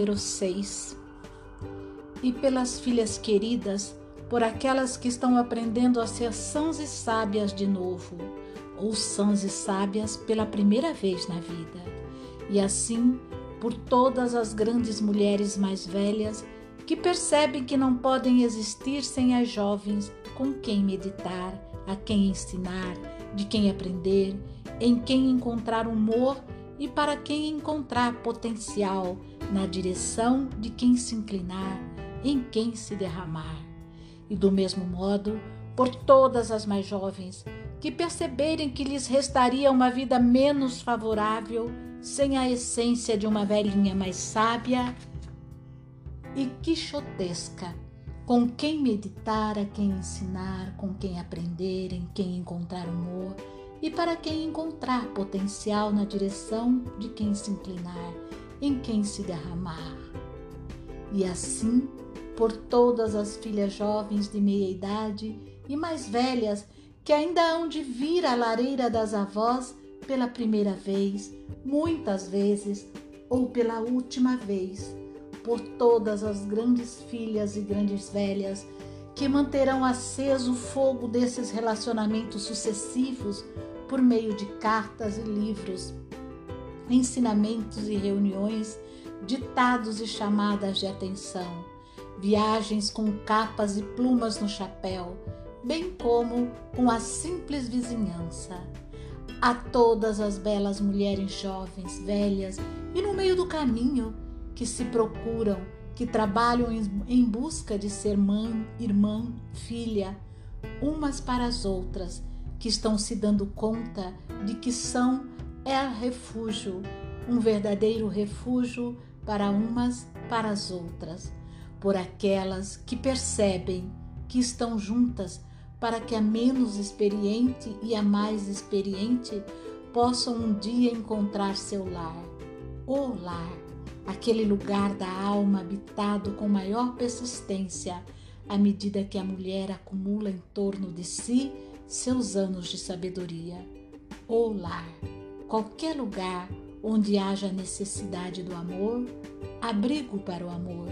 número 6. E pelas filhas queridas, por aquelas que estão aprendendo a ser sãs e sábias de novo, ou sãs e sábias pela primeira vez na vida. E assim, por todas as grandes mulheres mais velhas que percebem que não podem existir sem as jovens com quem meditar, a quem ensinar, de quem aprender, em quem encontrar humor e para quem encontrar potencial, na direção de quem se inclinar, em quem se derramar. E do mesmo modo, por todas as mais jovens que perceberem que lhes restaria uma vida menos favorável sem a essência de uma velhinha mais sábia e quixotesca, com quem meditar, a quem ensinar, com quem aprender, em quem encontrar humor e para quem encontrar potencial na direção de quem se inclinar, em quem se derramar. E assim, por todas as filhas jovens de meia idade e mais velhas que ainda hão de vir à lareira das avós pela primeira vez, muitas vezes ou pela última vez, por todas as grandes filhas e grandes velhas que manterão aceso o fogo desses relacionamentos sucessivos por meio de cartas e livros, ensinamentos e reuniões, ditados e chamadas de atenção, viagens com capas e plumas no chapéu, bem como com a simples vizinhança. A todas as belas mulheres jovens, velhas e no meio do caminho que se procuram, que trabalham em busca de ser mãe, irmã, filha, umas para as outras, que estão se dando conta de que são é refúgio, um verdadeiro refúgio para umas para as outras, por aquelas que percebem que estão juntas para que a menos experiente e a mais experiente possam um dia encontrar seu lar, o lar, aquele lugar da alma habitado com maior persistência à medida que a mulher acumula em torno de si seus anos de sabedoria. O lar, qualquer lugar onde haja necessidade do amor, abrigo para o amor,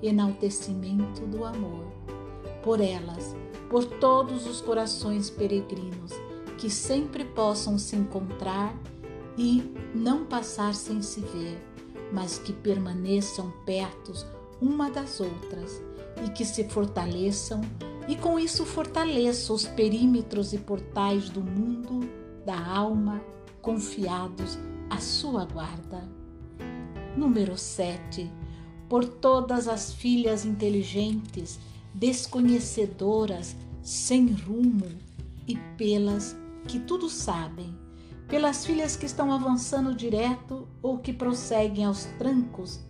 enaltecimento do amor. Por elas, por todos os corações peregrinos, que sempre possam se encontrar e não passar sem se ver, mas que permaneçam perto uma das outras e que se fortaleçam e com isso fortaleçam os perímetros e portais do mundo, da alma, confiados à sua guarda. Número 7. Por todas as filhas inteligentes, desconhecedoras, sem rumo e pelas que tudo sabem, pelas filhas que estão avançando direto ou que prosseguem aos trancos,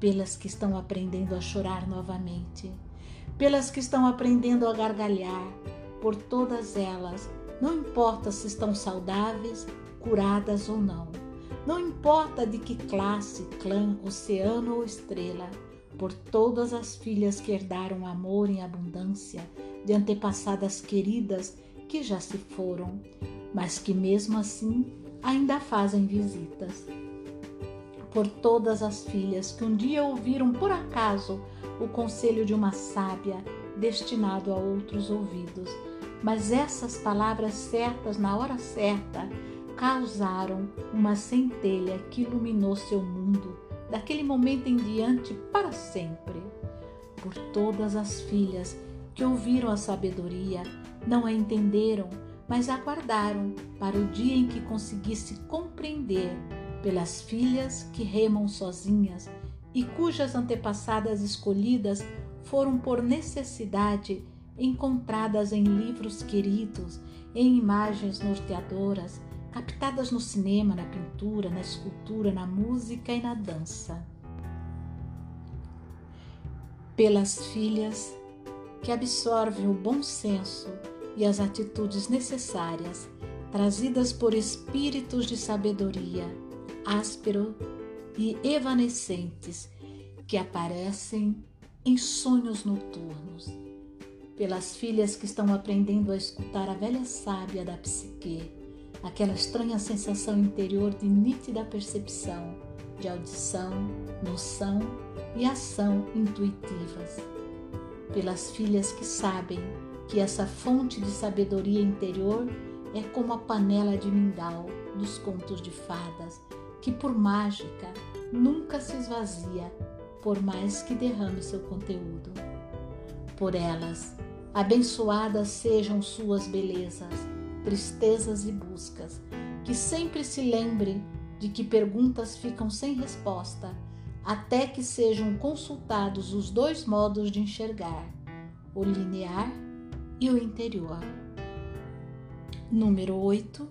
pelas que estão aprendendo a chorar novamente, pelas que estão aprendendo a gargalhar, por todas elas, não importa se estão saudáveis, curadas ou não, não importa de que classe, clã, oceano ou estrela, por todas as filhas que herdaram amor em abundância de antepassadas queridas que já se foram, mas que mesmo assim ainda fazem visitas. Por todas as filhas que um dia ouviram por acaso o conselho de uma sábia destinado a outros ouvidos, mas essas palavras certas na hora certa causaram uma centelha que iluminou seu mundo daquele momento em diante para sempre. Por todas as filhas que ouviram a sabedoria, não a entenderam, mas aguardaram para o dia em que conseguisse compreender pelas filhas que remam sozinhas e cujas antepassadas escolhidas foram por necessidade encontradas em livros queridos, em imagens norteadoras, captadas no cinema, na pintura, na escultura, na música e na dança. Pelas filhas que absorvem o bom senso e as atitudes necessárias trazidas por espíritos de sabedoria, áspero e evanescentes que aparecem em sonhos noturnos, pelas filhas que estão aprendendo a escutar a velha sábia da psique, aquela estranha sensação interior de nítida percepção, de audição, noção e ação intuitivas. Pelas filhas que sabem que essa fonte de sabedoria interior é como a panela de mingau dos contos de fadas, que por mágica nunca se esvazia, por mais que derrame seu conteúdo. Por elas, abençoadas sejam suas belezas, tristezas e buscas, que sempre se lembrem de que perguntas ficam sem resposta até que sejam consultados os dois modos de enxergar, o linear e o interior. Número 8.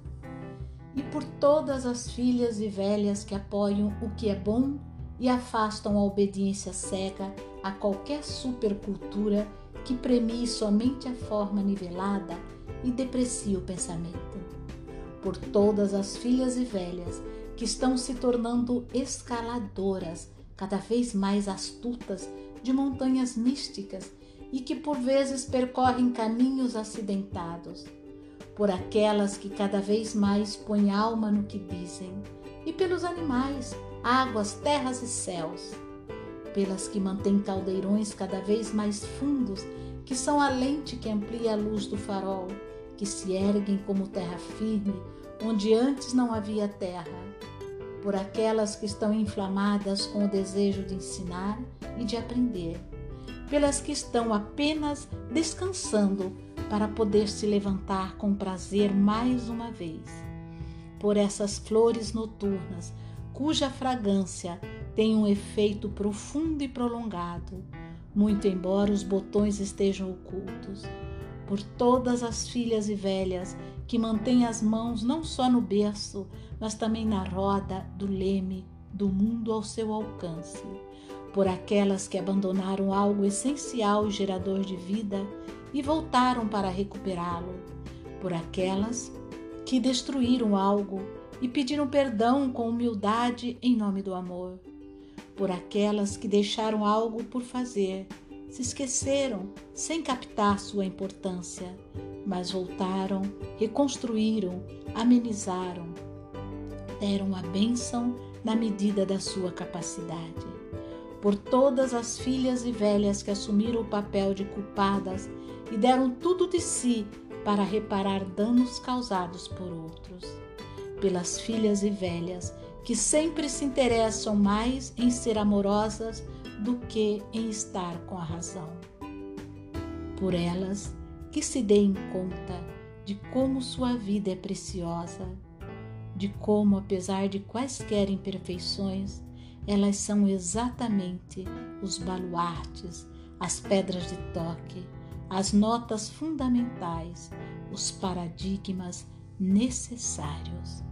E por todas as filhas e velhas que apoiam o que é bom e afastam a obediência cega a qualquer supercultura que premie somente a forma nivelada e deprecie o pensamento. Por todas as filhas e velhas que estão se tornando escaladoras cada vez mais astutas de montanhas místicas e que por vezes percorrem caminhos acidentados, por aquelas que cada vez mais põem alma no que dizem, e pelos animais, águas, terras e céus, pelas que mantêm caldeirões cada vez mais fundos, que são a lente que amplia a luz do farol, que se erguem como terra firme, onde antes não havia terra por aquelas que estão inflamadas com o desejo de ensinar e de aprender, pelas que estão apenas descansando para poder se levantar com prazer mais uma vez, por essas flores noturnas cuja fragrância tem um efeito profundo e prolongado, muito embora os botões estejam ocultos, por todas as filhas e velhas que mantêm as mãos não só no berço, mas também na roda do leme do mundo ao seu alcance, por aquelas que abandonaram algo essencial e gerador de vida e voltaram para recuperá-lo, por aquelas que destruíram algo e pediram perdão com humildade em nome do amor, por aquelas que deixaram algo por fazer, se esqueceram sem captar sua importância, mas voltaram, reconstruíram, amenizaram, deram a bênção na medida da sua capacidade. Por todas as filhas e velhas que assumiram o papel de culpadas e deram tudo de si para reparar danos causados por outros. Pelas filhas e velhas que sempre se interessam mais em ser amorosas do que em estar com a razão. Por elas que se deem conta de como sua vida é preciosa de como, apesar de quaisquer imperfeições, elas são exatamente os baluartes, as pedras de toque, as notas fundamentais, os paradigmas necessários